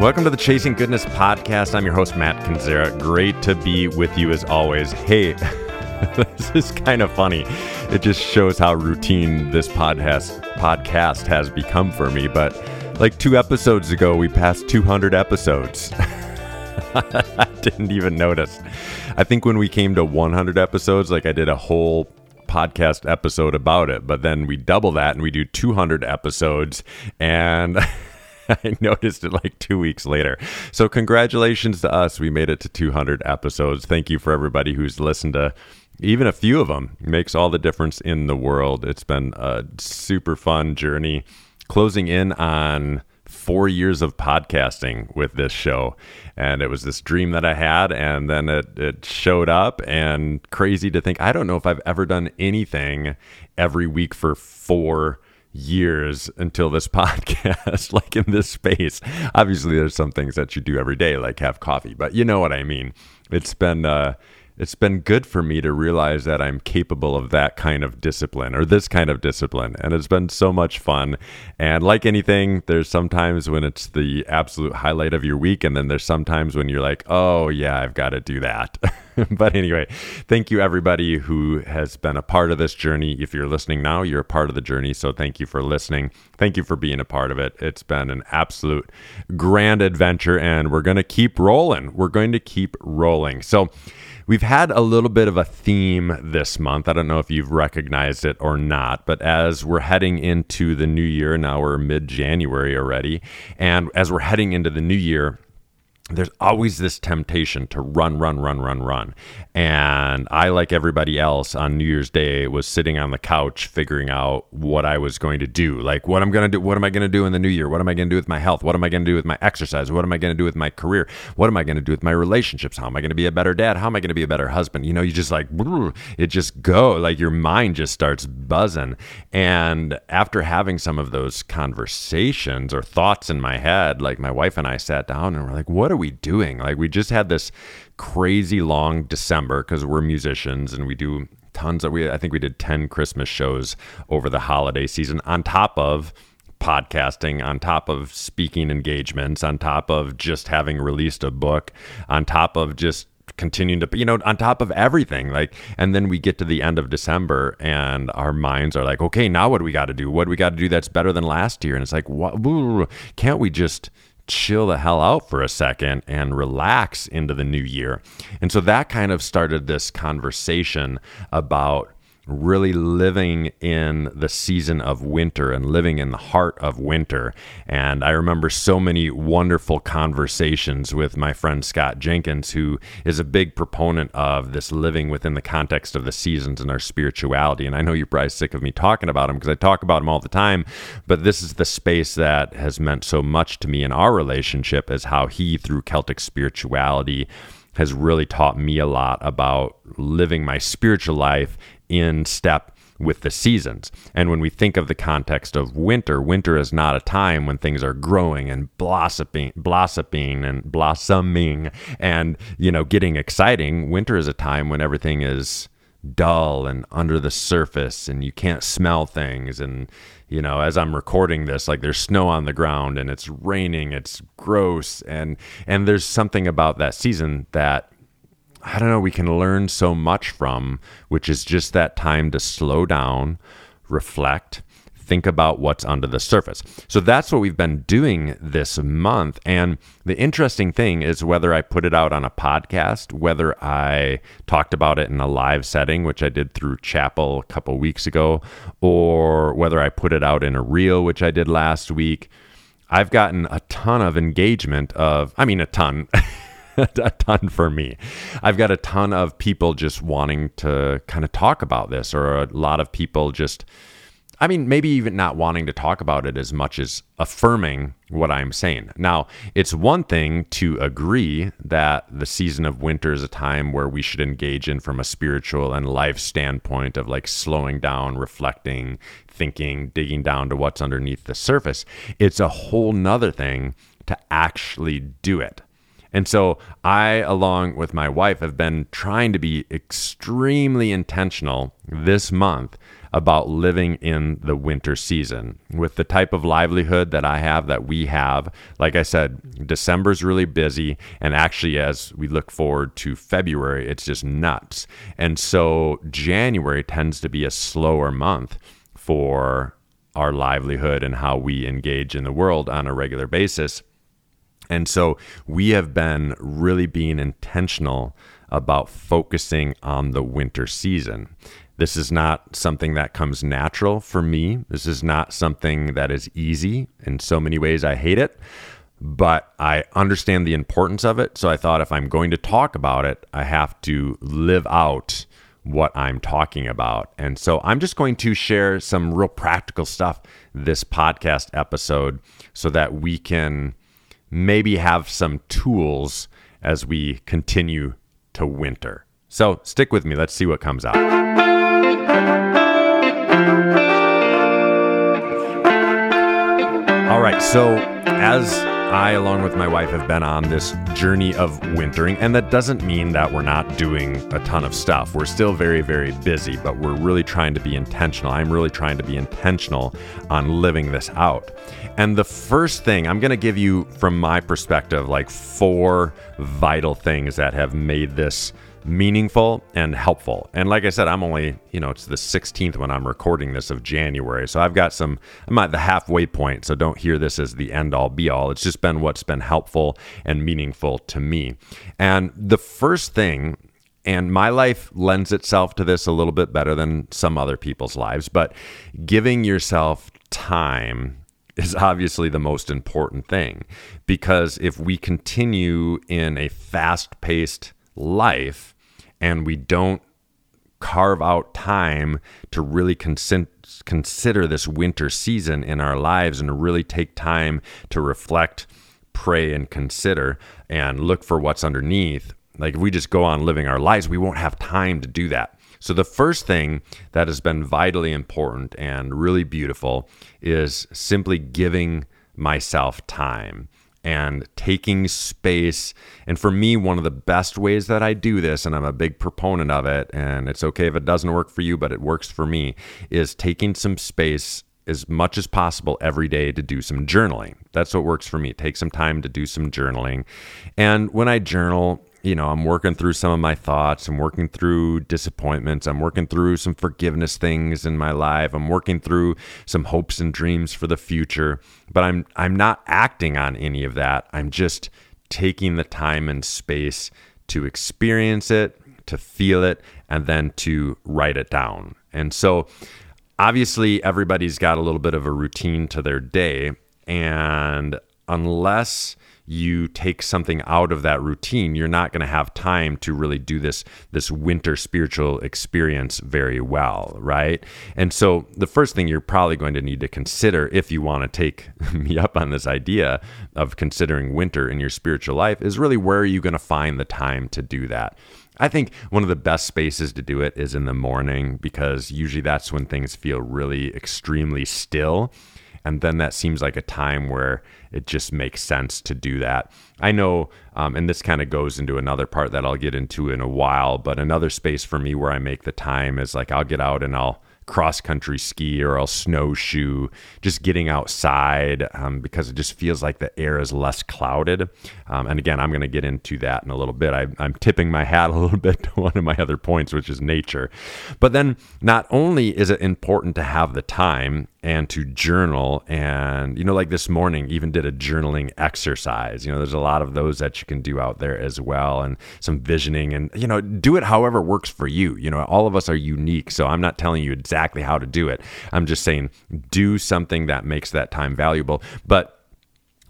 Welcome to the Chasing Goodness podcast. I'm your host, Matt Kendziera. Great to be with you as always. Hey, this is kind of funny. It just shows how routine this podcast podcast has become for me. But like two episodes ago, we passed 200 episodes. I didn't even notice. I think when we came to 100 episodes, like I did a whole podcast episode about it, but then we double that and we do 200 episodes and I noticed it like two weeks later. So, congratulations to us. We made it to 200 episodes. Thank you for everybody who's listened to even a few of them. It makes all the difference in the world. It's been a super fun journey closing in on four years of podcasting with this show. And it was this dream that I had, and then it, it showed up. And crazy to think, I don't know if I've ever done anything every week for four years until this podcast, like in this space. Obviously, there's some things that you do every day, like have coffee, but you know what I mean. It's been, uh, it's been good for me to realize that I'm capable of that kind of discipline or this kind of discipline. And it's been so much fun. And like anything, there's sometimes when it's the absolute highlight of your week. And then there's sometimes when you're like, oh, yeah, I've got to do that. but anyway, thank you everybody who has been a part of this journey. If you're listening now, you're a part of the journey. So thank you for listening. Thank you for being a part of it. It's been an absolute grand adventure. And we're going to keep rolling. We're going to keep rolling. So, We've had a little bit of a theme this month. I don't know if you've recognized it or not, but as we're heading into the new year, now we're mid January already, and as we're heading into the new year, there's always this temptation to run, run, run, run, run. And I, like everybody else on New Year's Day, was sitting on the couch figuring out what I was going to do. Like, what I'm going to do, what am I going to do in the new year? What am I going to do with my health? What am I going to do with my exercise? What am I going to do with my career? What am I going to do with my relationships? How am I going to be a better dad? How am I going to be a better husband? You know, you just like, it just go, like your mind just starts buzzing. And after having some of those conversations or thoughts in my head, like my wife and I sat down and we're like, what are we doing? Like we just had this crazy long December because we're musicians and we do tons of we I think we did 10 Christmas shows over the holiday season on top of podcasting on top of speaking engagements on top of just having released a book on top of just continuing to you know on top of everything like and then we get to the end of december and our minds are like okay now what do we got to do what do we got to do that's better than last year and it's like what can't we just chill the hell out for a second and relax into the new year. And so that kind of started this conversation about really living in the season of winter and living in the heart of winter. And I remember so many wonderful conversations with my friend Scott Jenkins, who is a big proponent of this living within the context of the seasons and our spirituality. And I know you're probably sick of me talking about him because I talk about him all the time, but this is the space that has meant so much to me in our relationship as how he, through Celtic spirituality, has really taught me a lot about living my spiritual life in step with the seasons. And when we think of the context of winter, winter is not a time when things are growing and blossoming, blossoming and blossoming and, you know, getting exciting. Winter is a time when everything is dull and under the surface and you can't smell things and you know as i'm recording this like there's snow on the ground and it's raining it's gross and and there's something about that season that I don't know, we can learn so much from, which is just that time to slow down, reflect, think about what's under the surface. So that's what we've been doing this month. And the interesting thing is whether I put it out on a podcast, whether I talked about it in a live setting, which I did through Chapel a couple weeks ago, or whether I put it out in a reel, which I did last week. I've gotten a ton of engagement of, I mean, a ton. a ton for me. I've got a ton of people just wanting to kind of talk about this, or a lot of people just I mean, maybe even not wanting to talk about it as much as affirming what I'm saying. Now, it's one thing to agree that the season of winter is a time where we should engage in from a spiritual and life standpoint of like slowing down, reflecting, thinking, digging down to what's underneath the surface. It's a whole nother thing to actually do it. And so I, along with my wife, have been trying to be extremely intentional this month about living in the winter season with the type of livelihood that I have, that we have. Like I said, December's really busy. And actually, as we look forward to February, it's just nuts. And so January tends to be a slower month for our livelihood and how we engage in the world on a regular basis. And so we have been really being intentional about focusing on the winter season. This is not something that comes natural for me. This is not something that is easy. In so many ways, I hate it, but I understand the importance of it. So I thought if I'm going to talk about it, I have to live out what I'm talking about. And so I'm just going to share some real practical stuff this podcast episode so that we can maybe have some tools as we continue to winter. So stick with me. Let's see what comes out. All right, so as I, along with my wife, have been on this journey of wintering, and that doesn't mean that we're not doing a ton of stuff. We're still very, very busy, but we're really trying to be intentional. I'm really trying to be intentional on living this out. And the first thing I'm going to give you, from my perspective, like four vital things that have made this meaningful and helpful. And like I said, I'm only, you know, it's the 16th when I'm recording this of January. So I've got some, I'm at the halfway point. So don't hear this as the end all be all. It's just been what's been helpful and meaningful to me. And the first thing, and my life lends itself to this a little bit better than some other people's lives, but giving yourself time is obviously the most important thing because if we continue in a fast paced life, and we don't carve out time to really consider this winter season in our lives and really take time to reflect, pray, and consider and look for what's underneath. Like if we just go on living our lives, we won't have time to do that. So, the first thing that has been vitally important and really beautiful is simply giving myself time and taking space. And for me, one of the best ways that I do this, and I'm a big proponent of it, and it's okay if it doesn't work for you, but it works for me, is taking some space as much as possible every day to do some journaling. That's what works for me. Take some time to do some journaling. And when I journal, you know, I'm working through some of my thoughts. I'm working through disappointments. I'm working through some forgiveness things in my life. I'm working through some hopes and dreams for the future. But I'm I'm not acting on any of that. I'm just taking the time and space to experience it, to feel it, and then to write it down. And so obviously everybody's got a little bit of a routine to their day and unless you take something out of that routine, you're not going to have time to really do this this winter spiritual experience very well, right? And so the first thing you're probably going to need to consider if you want to take me up on this idea of considering winter in your spiritual life is really where are you going to find the time to do that? I think one of the best spaces to do it is in the morning because usually that's when things feel really extremely still and then that seems like a time where it just makes sense to do that. I know, um, and this kind of goes into another part that I'll get into in a while, but another space for me where I make the time is like I'll get out and I'll cross country ski or I'll snowshoe, just getting outside um, because it just feels like the air is less clouded. Um, and again, I'm going to get into that in a little bit. I, I'm tipping my hat a little bit to one of my other points, which is nature. But then not only is it important to have the time and to journal. And you know like this morning even did a journaling exercise. You know there's a lot of those that you can do out there as well and some visioning and you know do it however works for you. You know all of us are unique so i'm not telling you exactly how to do it. I'm just saying do something that makes that time valuable. But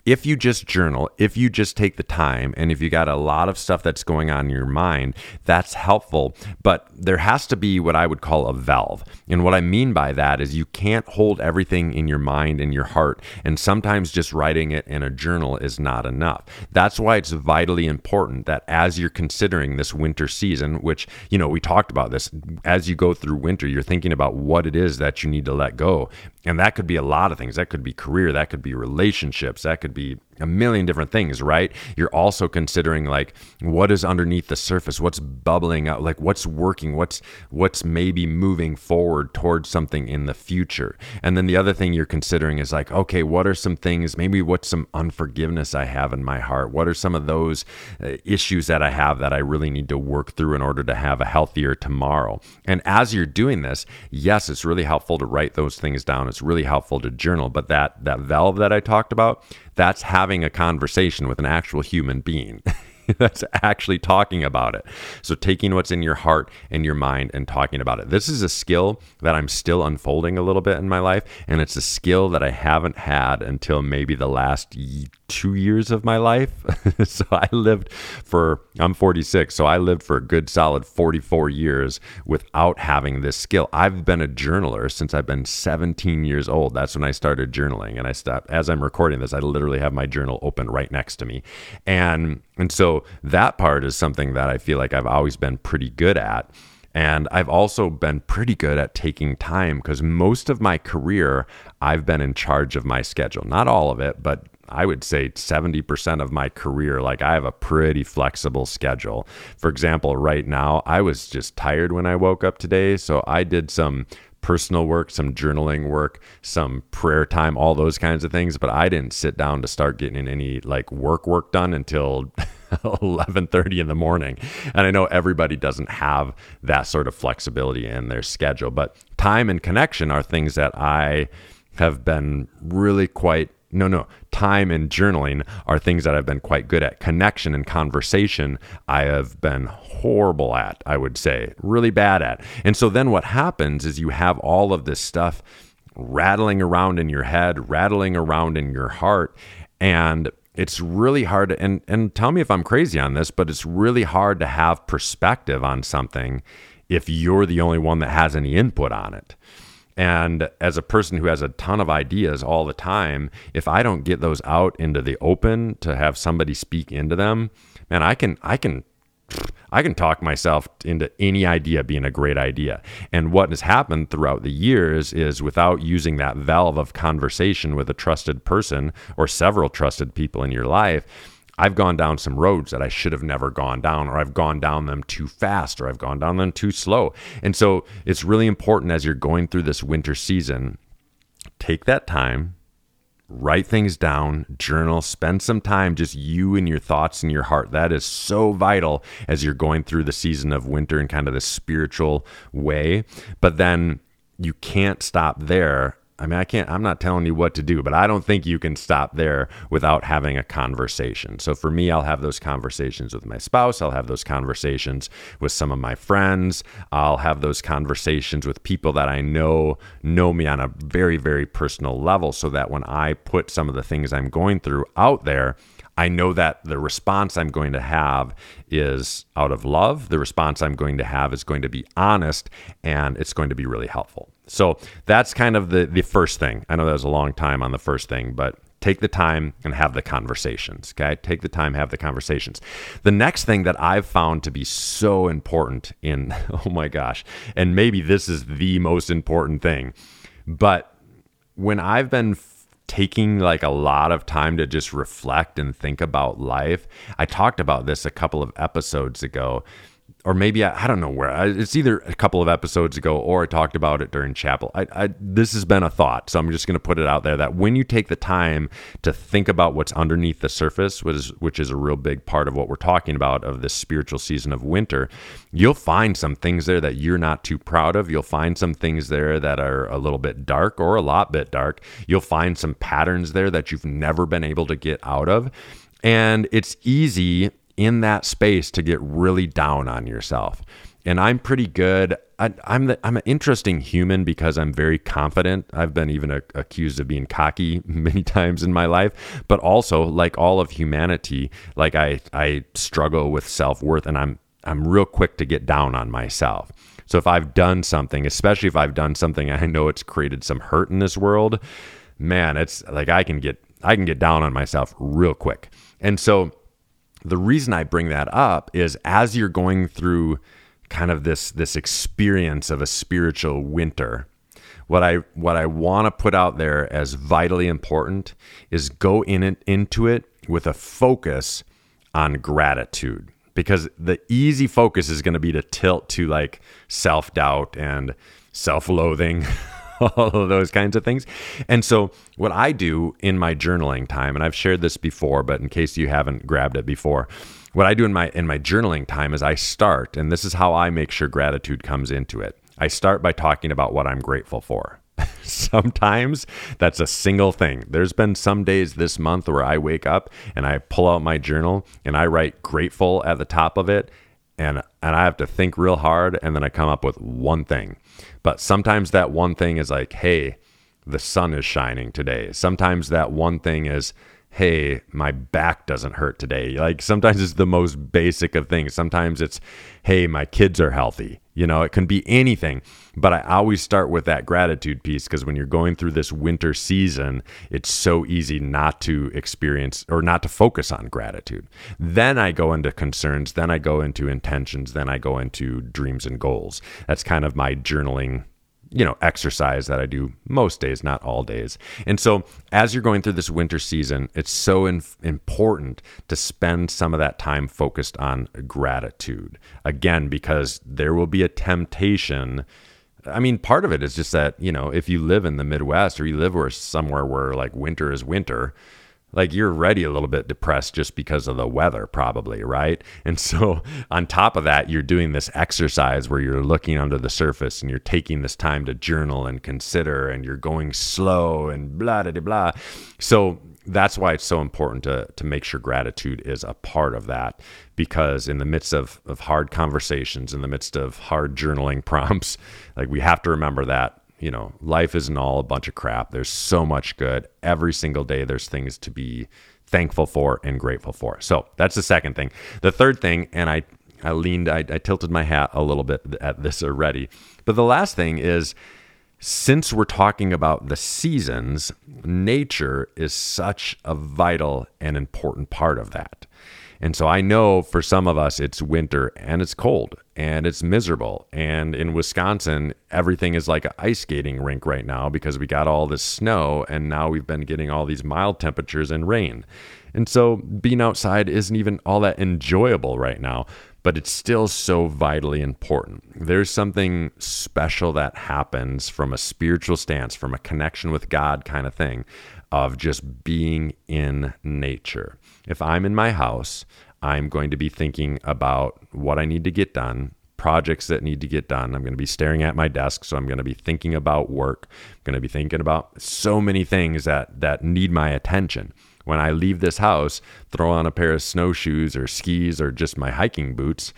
if you just journal, if you just take the time, and if you got a lot of stuff that's going on in your mind, that's helpful. But there has to be what I would call a valve. And what I mean by that is you can't hold everything in your mind and your heart. And sometimes just writing it in a journal is not enough. That's why it's vitally important that as you're considering this winter season, which, you know, we talked about this, as you go through winter, you're thinking about what it is that you need to let go. And that could be a lot of things. That could be career, that could be relationships, that could be a million different things, right? You're also considering like what is underneath the surface, what's bubbling up, like what's working, what's what's maybe moving forward towards something in the future. And then the other thing you're considering is like, okay, what are some things, maybe what's some unforgiveness I have in my heart? What are some of those uh, issues that I have that I really need to work through in order to have a healthier tomorrow? And as you're doing this, yes, it's really helpful to write those things down. It's really helpful to journal, but that that valve that I talked about, that's having a conversation with an actual human being. that's actually talking about it. So, taking what's in your heart and your mind and talking about it. This is a skill that I'm still unfolding a little bit in my life. And it's a skill that I haven't had until maybe the last two years of my life. so, I lived for, I'm 46. So, I lived for a good solid 44 years without having this skill. I've been a journaler since I've been 17 years old. That's when I started journaling. And I stopped, as I'm recording this, I literally have my journal open right next to me. And and so that part is something that I feel like I've always been pretty good at. And I've also been pretty good at taking time because most of my career, I've been in charge of my schedule. Not all of it, but I would say 70% of my career, like I have a pretty flexible schedule. For example, right now, I was just tired when I woke up today. So I did some personal work, some journaling work, some prayer time, all those kinds of things. But I didn't sit down to start getting any like work work done until 11:30 in the morning. And I know everybody doesn't have that sort of flexibility in their schedule, but time and connection are things that I have been really quite no, no. Time and journaling are things that I've been quite good at. Connection and conversation, I have been horrible at, I would say, really bad at. And so then what happens is you have all of this stuff rattling around in your head, rattling around in your heart. And it's really hard to, and, and tell me if I'm crazy on this, but it's really hard to have perspective on something if you're the only one that has any input on it. And as a person who has a ton of ideas all the time, if I don't get those out into the open to have somebody speak into them, man, I can I can I can talk myself into any idea being a great idea. And what has happened throughout the years is without using that valve of conversation with a trusted person or several trusted people in your life, I've gone down some roads that I should have never gone down, or I've gone down them too fast, or I've gone down them too slow. And so it's really important as you're going through this winter season, take that time, write things down, journal, spend some time just you and your thoughts and your heart. That is so vital as you're going through the season of winter in kind of the spiritual way. But then you can't stop there I mean, I can't, I'm not telling you what to do, but I don't think you can stop there without having a conversation. So for me, I'll have those conversations with my spouse. I'll have those conversations with some of my friends. I'll have those conversations with people that I know know me on a very, very personal level so that when I put some of the things I'm going through out there, I know that the response I'm going to have is out of love. The response I'm going to have is going to be honest and it's going to be really helpful. So that's kind of the, the first thing. I know that was a long time on the first thing, but take the time and have the conversations. Okay. Take the time, have the conversations. The next thing that I've found to be so important in, oh my gosh, and maybe this is the most important thing, but when I've been taking like a lot of time to just reflect and think about life. I talked about this a couple of episodes ago or maybe I, I, don't know where. It's either a couple of episodes ago or I talked about it during chapel. I, I, this has been a thought, so I'm just going to put it out there that when you take the time to think about what's underneath the surface, which is, which is a real big part of what we're talking about of this spiritual season of winter, you'll find some things there that you're not too proud of. You'll find some things there that are a little bit dark or a lot bit dark. You'll find some patterns there that you've never been able to get out of. And it's easy in that space to get really down on yourself. and I'm pretty good. I, am the, I'm an interesting human because I'm very confident. I've been even a, accused of being cocky many times in my life, but also like all of humanity, like I I struggle with self worth, and I'm I'm real quick to get down on myself. So if I've done something, especially if I've done something I know it's created some hurt in this world, man, it's like I can get I can get down on myself real quick. And so the reason I bring that up is as you're going through kind of this this experience of a spiritual winter, what I what I want to put out there as vitally important is go in it into it with a focus on gratitude. Because the easy focus is going to be to tilt to like self-doubt and self-loathing all of those kinds of things. And so, what I do in my journaling time, and I've shared this before, but in case you haven't grabbed it before, what I do in my in my journaling time is I start, and this is how I make sure gratitude comes into it. I start by talking about what I'm grateful for. Sometimes that's a single thing. There's been some days this month where I wake up and I pull out my journal and I write grateful at the top of it and and I have to think real hard and then I come up with one thing. But sometimes that one thing is like, hey, the sun is shining today. Sometimes that one thing is, hey, my back doesn't hurt today. Like sometimes it's the most basic of things. Sometimes it's, hey, my kids are healthy. You know, it can be anything. But I always start with that gratitude piece because when you're going through this winter season, it's so easy not to experience or not to focus on gratitude. Then I go into concerns, then I go into intentions, then I go into dreams and goals. That's kind of my journaling you know, exercise that I do most days, not all days. And so, as you're going through this winter season, it's so in- important to spend some of that time focused on gratitude. Again, because there will be a temptation. I mean, part of it is just that, you know, if you live in the Midwest or you live where somewhere where like winter is winter, like you're already a little bit depressed just because of the weather probably right? And so on top of that you're doing this exercise where you're looking under the surface and you're taking this time to journal and consider and you're going slow and blah blah blah. So that's why it's so important to to make sure gratitude is a part of that because in the midst of of hard conversations in the midst of hard journaling prompts like we have to remember that you know, life isn't all a bunch of crap. There's so much good. Every single day, there's things to be thankful for and grateful for. So that's the second thing. The third thing, and I, I leaned, I, I tilted my hat a little bit at this already. But the last thing is, since we're talking about the seasons, nature is such a vital and important part of that. And so I know for some of us, it's winter and it's cold and it's miserable. And in Wisconsin, everything is like an ice skating rink right now because we got all this snow and now we've been getting all these mild temperatures and rain. And so being outside isn't even all that enjoyable right now, but it's still so vitally important. There's something special that happens from a spiritual stance, from a connection with God kind of thing, of just being in nature. If I'm in my house, I'm going to be thinking about what I need to get done, projects that need to get done. I'm going to be staring at my desk, so I'm going to be thinking about work. I'm going to be thinking about so many things that that need my attention. When I leave this house, throw on a pair of snowshoes or skis or just my hiking boots,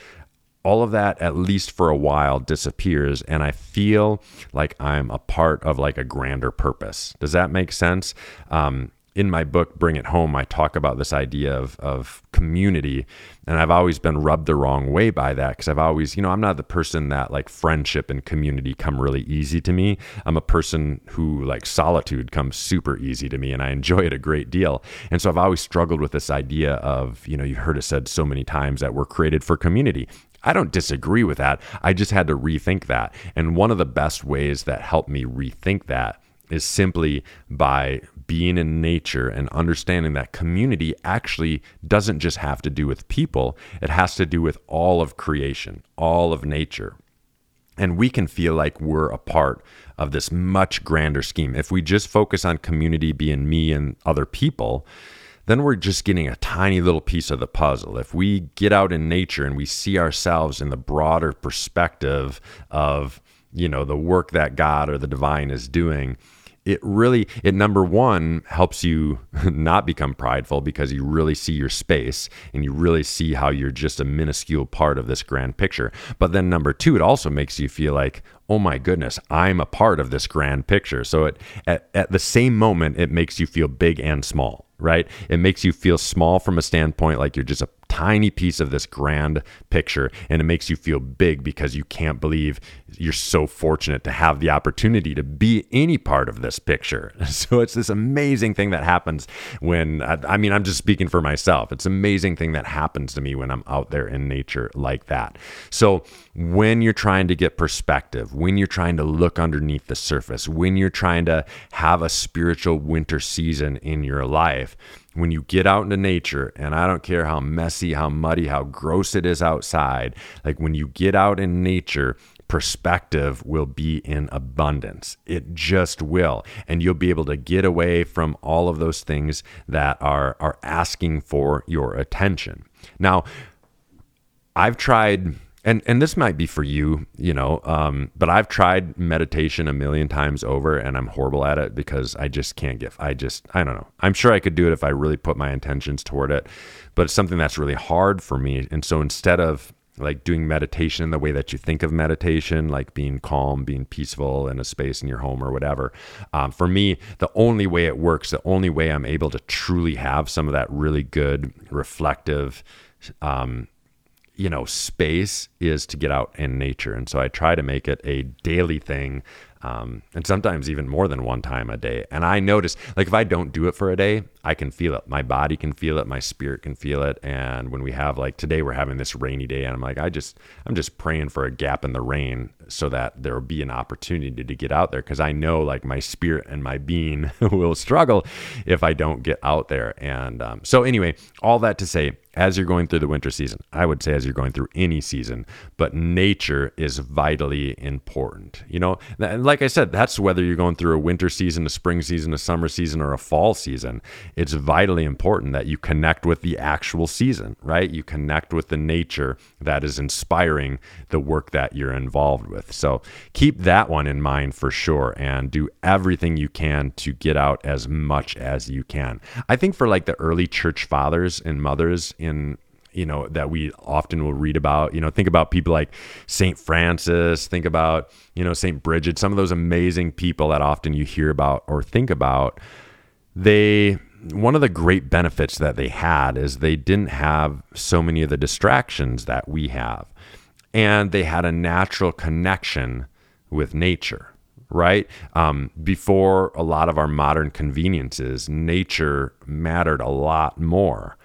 all of that at least for a while disappears and i feel like i'm a part of like a grander purpose. Does that make sense? Um, in my book bring it home i talk about this idea of, of community and i've always been rubbed the wrong way by that because i've always you know i'm not the person that like friendship and community come really easy to me i'm a person who like solitude comes super easy to me and i enjoy it a great deal and so i've always struggled with this idea of you know you've heard it said so many times that we're created for community I don't disagree with that. I just had to rethink that. And one of the best ways that helped me rethink that is simply by being in nature and understanding that community actually doesn't just have to do with people, it has to do with all of creation, all of nature. And we can feel like we're a part of this much grander scheme. If we just focus on community being me and other people, then we're just getting a tiny little piece of the puzzle. If we get out in nature and we see ourselves in the broader perspective of, you know, the work that God or the divine is doing, it really it number one helps you not become prideful because you really see your space and you really see how you're just a minuscule part of this grand picture. But then number two it also makes you feel like oh my goodness i'm a part of this grand picture. So it at, at the same moment it makes you feel big and small right? It makes you feel small from a standpoint like you're just a tiny piece of this grand picture and it makes you feel big because you can't believe you're so fortunate to have the opportunity to be any part of this picture. So it's this amazing thing that happens when I mean I'm just speaking for myself. It's an amazing thing that happens to me when I'm out there in nature like that. So when you're trying to get perspective, when you're trying to look underneath the surface, when you're trying to have a spiritual winter season in your life, when you get out into nature, and I don't care how messy, how muddy, how gross it is outside, like when you get out in nature, perspective will be in abundance. It just will. And you'll be able to get away from all of those things that are, are asking for your attention. Now, I've tried and and this might be for you, you know, um, but I've tried meditation a million times over, and I'm horrible at it because I just can't get. I just I don't know. I'm sure I could do it if I really put my intentions toward it, but it's something that's really hard for me. And so instead of like doing meditation in the way that you think of meditation, like being calm, being peaceful in a space in your home or whatever. Um, for me, the only way it works, the only way I'm able to truly have some of that really good reflective um, you know space is to get out in nature and so i try to make it a daily thing um, and sometimes even more than one time a day. And I notice, like, if I don't do it for a day, I can feel it. My body can feel it. My spirit can feel it. And when we have, like, today we're having this rainy day, and I'm like, I just, I'm just praying for a gap in the rain so that there will be an opportunity to get out there because I know, like, my spirit and my being will struggle if I don't get out there. And um, so, anyway, all that to say, as you're going through the winter season, I would say as you're going through any season, but nature is vitally important. You know, like I said, that's whether you're going through a winter season, a spring season, a summer season, or a fall season. It's vitally important that you connect with the actual season, right? You connect with the nature that is inspiring the work that you're involved with. So keep that one in mind for sure and do everything you can to get out as much as you can. I think for like the early church fathers and mothers in you know that we often will read about you know think about people like saint francis think about you know saint bridget some of those amazing people that often you hear about or think about they one of the great benefits that they had is they didn't have so many of the distractions that we have and they had a natural connection with nature right? Um, before a lot of our modern conveniences, nature mattered a lot more.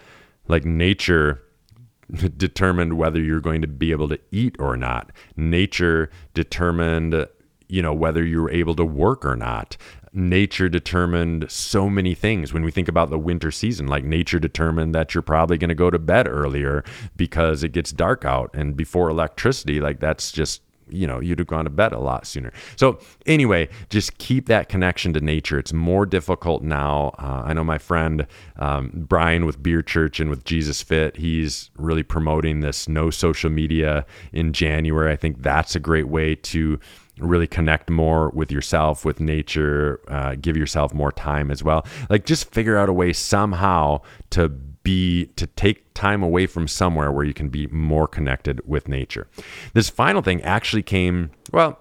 Like nature determined whether you're going to be able to eat or not. Nature determined, you know, whether you were able to work or not. Nature determined so many things. When we think about the winter season, like nature determined that you're probably going to go to bed earlier because it gets dark out. And before electricity, like that's just you know you'd have gone to bed a lot sooner so anyway just keep that connection to nature it's more difficult now uh, i know my friend um, brian with beer church and with jesus fit he's really promoting this no social media in january i think that's a great way to really connect more with yourself with nature uh, give yourself more time as well like just figure out a way somehow to be to take time away from somewhere where you can be more connected with nature. This final thing actually came, well,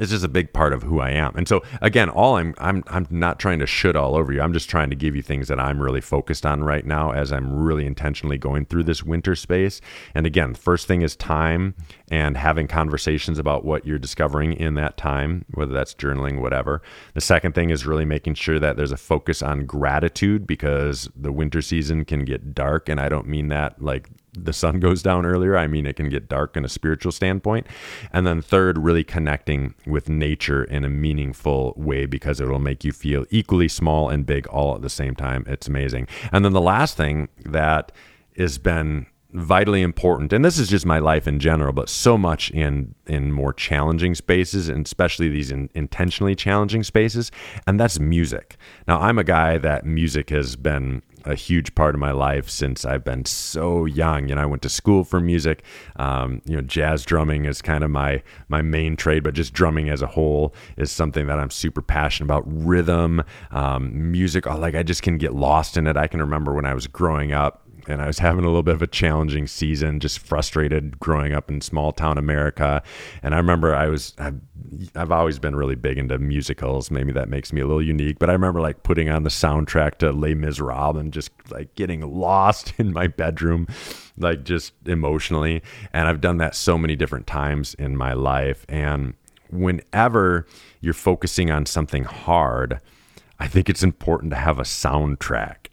this just a big part of who I am. And so again, all I'm I'm I'm not trying to shit all over you. I'm just trying to give you things that I'm really focused on right now as I'm really intentionally going through this winter space. And again, first thing is time and having conversations about what you're discovering in that time, whether that's journaling, whatever. The second thing is really making sure that there's a focus on gratitude because the winter season can get dark and I don't mean that like the sun goes down earlier. I mean, it can get dark in a spiritual standpoint. And then, third, really connecting with nature in a meaningful way because it'll make you feel equally small and big all at the same time. It's amazing. And then the last thing that has been vitally important and this is just my life in general but so much in in more challenging spaces and especially these in, intentionally challenging spaces and that's music now i'm a guy that music has been a huge part of my life since I've been so young. You know, I went to school for music. Um, you know, jazz drumming is kind of my my main trade, but just drumming as a whole is something that I'm super passionate about. Rhythm, um, music, like I just can get lost in it. I can remember when I was growing up and I was having a little bit of a challenging season, just frustrated growing up in small town America. And I remember I was, I've, I've, always been really big into musicals. Maybe that makes me a little unique, but I remember like putting on the soundtrack to Les Miserables and just like getting lost in my bedroom, like just emotionally. And I've done that so many different times in my life. And whenever you're focusing on something hard, I think it's important to have a soundtrack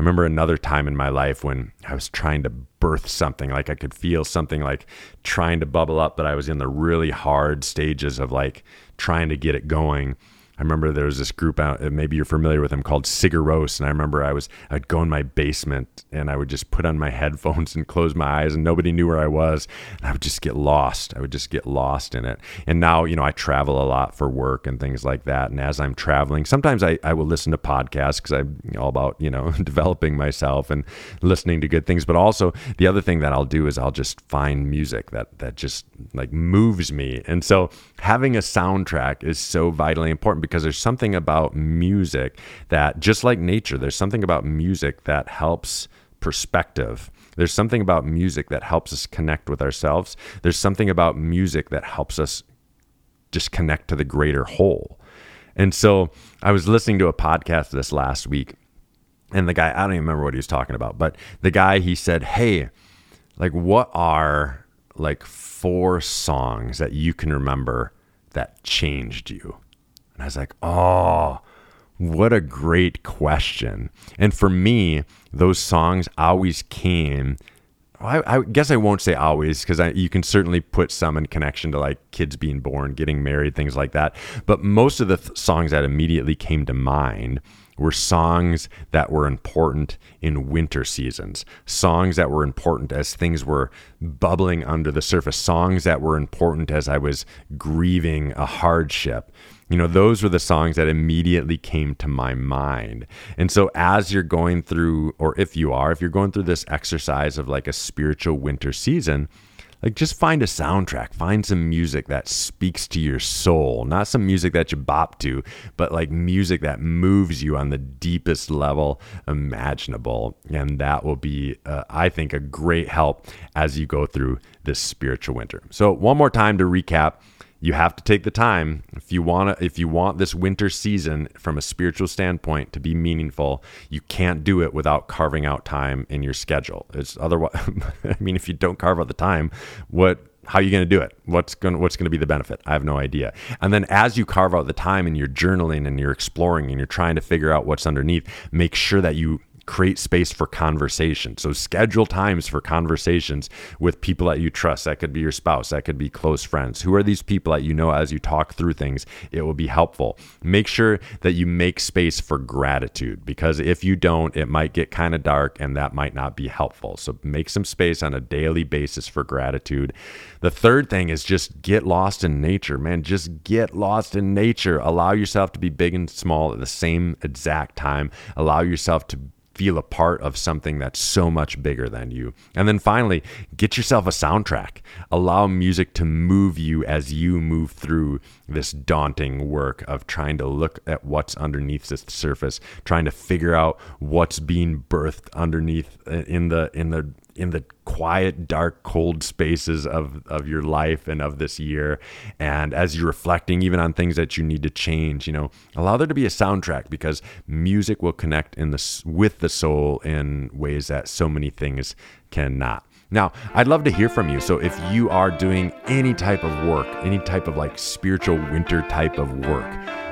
I remember another time in my life when I was trying to birth something, like I could feel something like trying to bubble up, but I was in the really hard stages of like trying to get it going. I remember there was this group out, maybe you're familiar with them called Sigur And I remember I was, I'd go in my basement and I would just put on my headphones and close my eyes and nobody knew where I was. And I would just get lost. I would just get lost in it. And now, you know, I travel a lot for work and things like that. And as I'm traveling, sometimes I, I will listen to podcasts because I'm all about, you know, developing myself and listening to good things. But also the other thing that I'll do is I'll just find music that, that just like moves me. And so having a soundtrack is so vitally important because there's something about music that, just like nature, there's something about music that helps perspective. There's something about music that helps us connect with ourselves. There's something about music that helps us just connect to the greater whole. And so I was listening to a podcast this last week, and the guy, I don't even remember what he was talking about, but the guy, he said, Hey, like, what are like four songs that you can remember that changed you? And I was like, oh, what a great question. And for me, those songs always came. I, I guess I won't say always because you can certainly put some in connection to like kids being born, getting married, things like that. But most of the th- songs that immediately came to mind were songs that were important in winter seasons, songs that were important as things were bubbling under the surface, songs that were important as I was grieving a hardship. You know, those were the songs that immediately came to my mind. And so, as you're going through, or if you are, if you're going through this exercise of like a spiritual winter season, like just find a soundtrack find some music that speaks to your soul not some music that you bop to but like music that moves you on the deepest level imaginable. And that will be uh, i think a great help as you go through this spiritual winter. So one more time to recap you have to take the time if you want to if you want this winter season from a spiritual standpoint to be meaningful you can't do it without carving out time in your schedule. It's otherwise i mean if you don't carve out the time what how are you going to do it? What's going what's going to be the benefit? I have no idea. And then as you carve out the time and you're journaling and you're exploring and you're trying to figure out what's underneath make sure that you create space for conversation. So schedule times for conversations with people that you trust. That could be your spouse, that could be close friends. Who are these people that you know as you talk through things? It will be helpful. Make sure that you make space for gratitude because if you don't, it might get kind of dark and that might not be helpful. So make some space on a daily basis for gratitude. The third thing is just get lost in nature, man. Just get lost in nature. Allow yourself to be big and small at the same exact time. Allow yourself to feel a part of something that's so much bigger than you. And then finally, get yourself a soundtrack. Allow music to move you as you move through this daunting work of trying to look at what's underneath the surface, trying to figure out what's being birthed underneath uh, in the in the in the quiet, dark, cold spaces of, of your life and of this year. And as you're reflecting even on things that you need to change, you know, allow there to be a soundtrack because music will connect in the with the soul in ways that so many things cannot. Now, I'd love to hear from you. So if you are doing any type of work, any type of like spiritual winter type of work,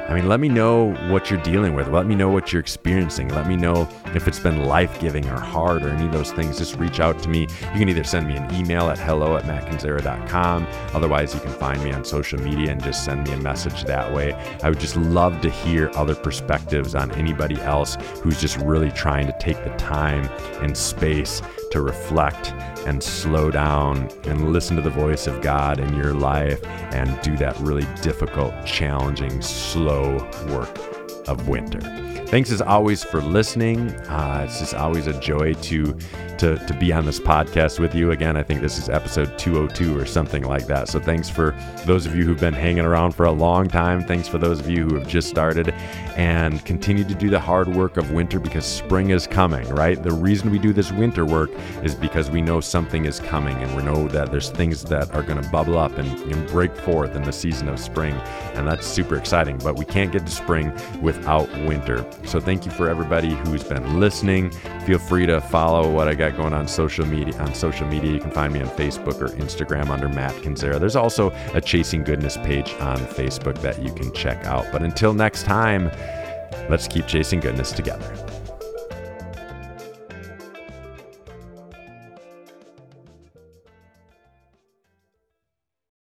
I mean, let me know what you're dealing with. Let me know what you're experiencing. Let me know if it's been life giving or hard or any of those things. Just reach out to me. You can either send me an email at hello at mattkendziera.com. Otherwise, you can find me on social media and just send me a message that way. I would just love to hear other perspectives on anybody else who's just really trying to take the time and space to reflect and slow down and listen to the voice of God in your life and do that really difficult, challenging, slow work of winter. Thanks as always for listening. Uh, it's just always a joy to to, to be on this podcast with you. Again, I think this is episode 202 or something like that. So thanks for those of you who've been hanging around for a long time. Thanks for those of you who have just started and continue to do the hard work of winter because spring is coming, right? The reason we do this winter work is because we know something is coming and we know that there's things that are going to bubble up and, and break forth in the season of spring. And that's super exciting. But we can't get to spring without winter. So thank you for everybody who's been listening. Feel free to follow what I got going on social media. On social media, you can find me on Facebook or Instagram under Matt Kendziera. There's also a Chasing Goodness page on Facebook that you can check out. But until next time, let's keep chasing goodness together.